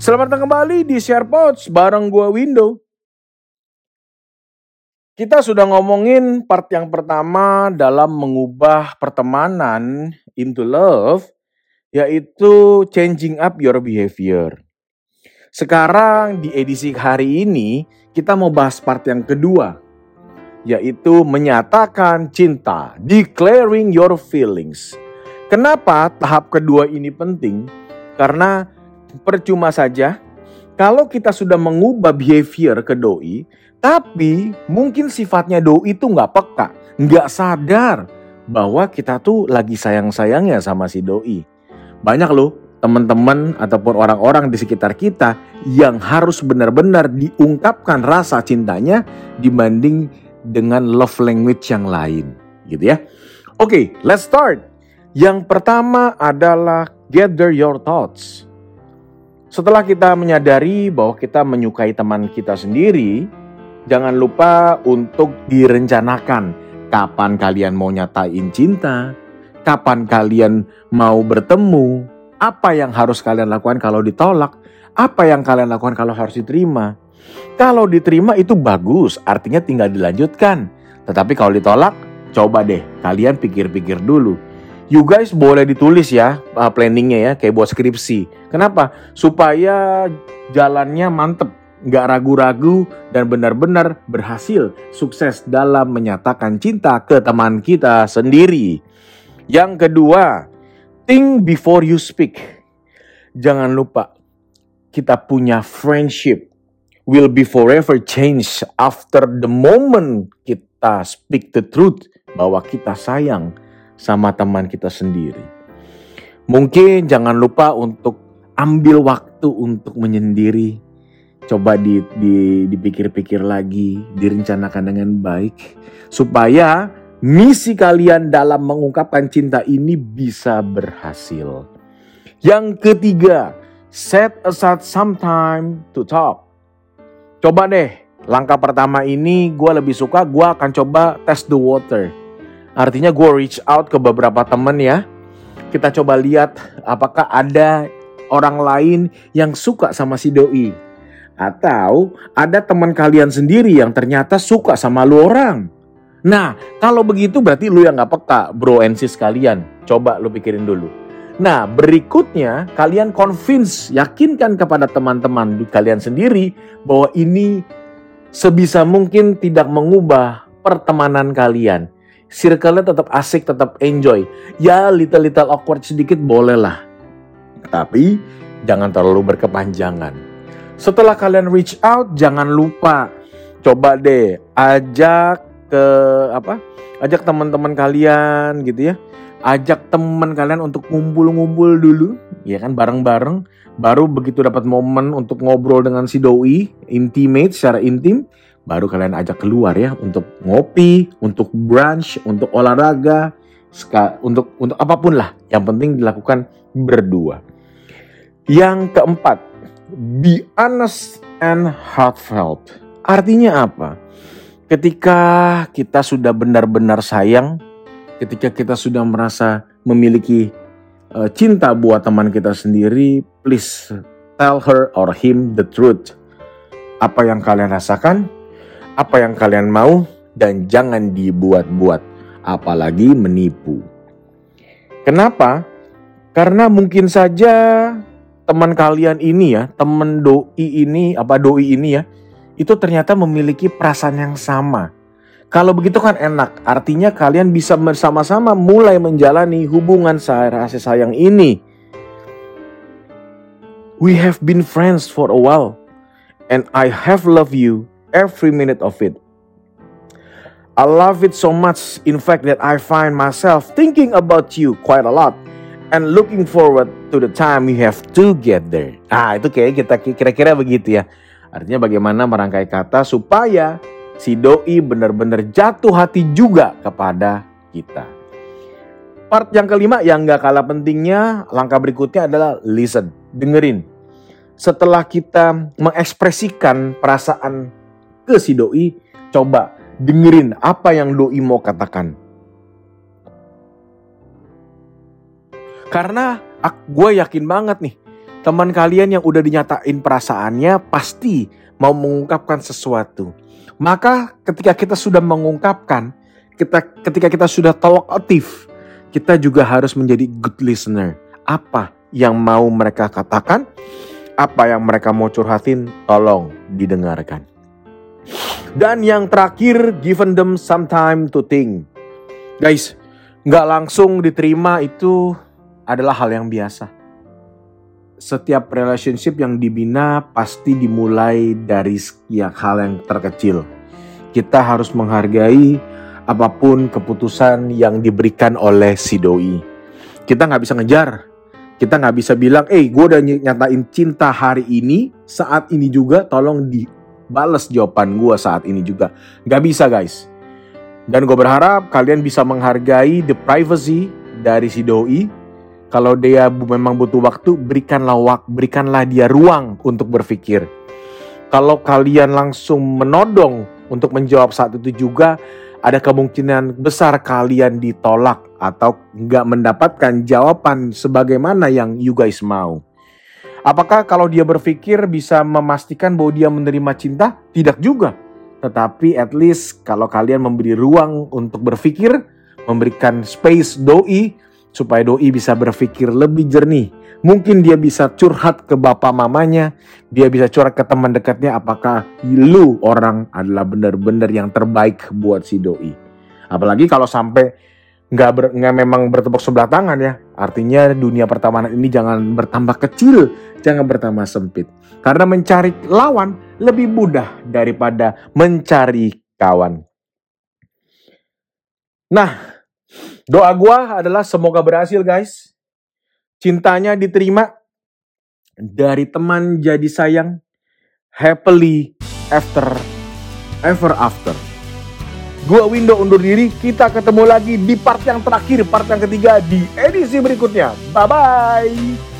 Selamat datang kembali di SharePods bareng gua Window. Kita sudah ngomongin part yang pertama dalam mengubah pertemanan into love, yaitu changing up your behavior. Sekarang di edisi hari ini kita mau bahas part yang kedua, yaitu menyatakan cinta, declaring your feelings. Kenapa tahap kedua ini penting? Karena percuma saja kalau kita sudah mengubah behavior ke doi, tapi mungkin sifatnya doi itu nggak peka, nggak sadar bahwa kita tuh lagi sayang-sayangnya sama si doi. Banyak loh teman-teman ataupun orang-orang di sekitar kita yang harus benar-benar diungkapkan rasa cintanya dibanding dengan love language yang lain, gitu ya. Oke, okay, let's start. Yang pertama adalah gather your thoughts. Setelah kita menyadari bahwa kita menyukai teman kita sendiri, Jangan lupa untuk direncanakan kapan kalian mau nyatain cinta, kapan kalian mau bertemu, apa yang harus kalian lakukan kalau ditolak, apa yang kalian lakukan kalau harus diterima. Kalau diterima itu bagus, artinya tinggal dilanjutkan. Tetapi kalau ditolak, coba deh kalian pikir-pikir dulu. You guys boleh ditulis ya uh, planningnya ya kayak buat skripsi. Kenapa? Supaya jalannya mantep nggak ragu-ragu dan benar-benar berhasil sukses dalam menyatakan cinta ke teman kita sendiri. Yang kedua, think before you speak. Jangan lupa kita punya friendship will be forever changed after the moment kita speak the truth bahwa kita sayang sama teman kita sendiri. Mungkin jangan lupa untuk ambil waktu untuk menyendiri coba di, di, dipikir-pikir lagi, direncanakan dengan baik, supaya misi kalian dalam mengungkapkan cinta ini bisa berhasil. Yang ketiga, set aside some time to talk. Coba deh, langkah pertama ini gue lebih suka, gue akan coba test the water. Artinya gue reach out ke beberapa temen ya. Kita coba lihat apakah ada orang lain yang suka sama si doi atau ada teman kalian sendiri yang ternyata suka sama lu orang. Nah, kalau begitu berarti lu yang gak peka, bro and sis kalian. Coba lu pikirin dulu. Nah, berikutnya kalian convince, yakinkan kepada teman-teman kalian sendiri bahwa ini sebisa mungkin tidak mengubah pertemanan kalian. Circle-nya tetap asik, tetap enjoy. Ya, little-little awkward sedikit boleh lah. Tapi jangan terlalu berkepanjangan. Setelah kalian reach out, jangan lupa coba deh ajak ke apa? Ajak teman-teman kalian gitu ya. Ajak teman kalian untuk ngumpul-ngumpul dulu, ya kan bareng-bareng. Baru begitu dapat momen untuk ngobrol dengan si doi, intimate secara intim, baru kalian ajak keluar ya untuk ngopi, untuk brunch, untuk olahraga, untuk untuk apa pun lah. Yang penting dilakukan berdua. Yang keempat, be honest and heartfelt. Artinya apa? Ketika kita sudah benar-benar sayang, ketika kita sudah merasa memiliki uh, cinta buat teman kita sendiri, please tell her or him the truth. Apa yang kalian rasakan, apa yang kalian mau, dan jangan dibuat-buat, apalagi menipu. Kenapa? Karena mungkin saja teman kalian ini ya, teman doi ini, apa doi ini ya, itu ternyata memiliki perasaan yang sama. Kalau begitu kan enak, artinya kalian bisa bersama-sama mulai menjalani hubungan kasih sayang ini. We have been friends for a while, and I have loved you every minute of it. I love it so much, in fact, that I find myself thinking about you quite a lot and looking forward to the time we have together. Ah, itu kayak kita kira-kira begitu ya. Artinya bagaimana merangkai kata supaya si doi benar-benar jatuh hati juga kepada kita. Part yang kelima yang gak kalah pentingnya, langkah berikutnya adalah listen, dengerin. Setelah kita mengekspresikan perasaan ke si doi, coba dengerin apa yang doi mau katakan. Karena gue yakin banget nih, Teman kalian yang udah dinyatain perasaannya pasti mau mengungkapkan sesuatu. Maka ketika kita sudah mengungkapkan, kita ketika kita sudah talkative, kita juga harus menjadi good listener. Apa yang mau mereka katakan, apa yang mereka mau curhatin, tolong didengarkan. Dan yang terakhir, given them some time to think. Guys, nggak langsung diterima itu adalah hal yang biasa. Setiap relationship yang dibina pasti dimulai dari sekian hal yang terkecil. Kita harus menghargai apa pun keputusan yang diberikan oleh si doi. Kita nggak bisa ngejar, kita nggak bisa bilang, eh gue udah nyatain cinta hari ini, saat ini juga tolong dibales jawaban gue saat ini juga. Nggak bisa guys. Dan gue berharap kalian bisa menghargai the privacy dari si doi. Kalau dia memang butuh waktu, berikanlah waktu, berikanlah dia ruang untuk berpikir. Kalau kalian langsung menodong untuk menjawab saat itu juga, ada kemungkinan besar kalian ditolak atau nggak mendapatkan jawaban sebagaimana yang you guys mau. Apakah kalau dia berpikir bisa memastikan bahwa dia menerima cinta? Tidak juga. Tetapi at least kalau kalian memberi ruang untuk berpikir, memberikan space doi supaya doi bisa berpikir lebih jernih. Mungkin dia bisa curhat ke bapak mamanya, dia bisa curhat ke teman dekatnya apakah lu orang adalah benar-benar yang terbaik buat si doi. Apalagi kalau sampai nggak ber, memang bertepuk sebelah tangan ya. Artinya dunia pertemanan ini jangan bertambah kecil, jangan bertambah sempit. Karena mencari lawan lebih mudah daripada mencari kawan. Nah, doa gua adalah semoga berhasil guys. Cintanya diterima dari teman jadi sayang happily after ever after. Gua Window undur diri, kita ketemu lagi di part yang terakhir, part yang ketiga di edisi berikutnya. Bye-bye.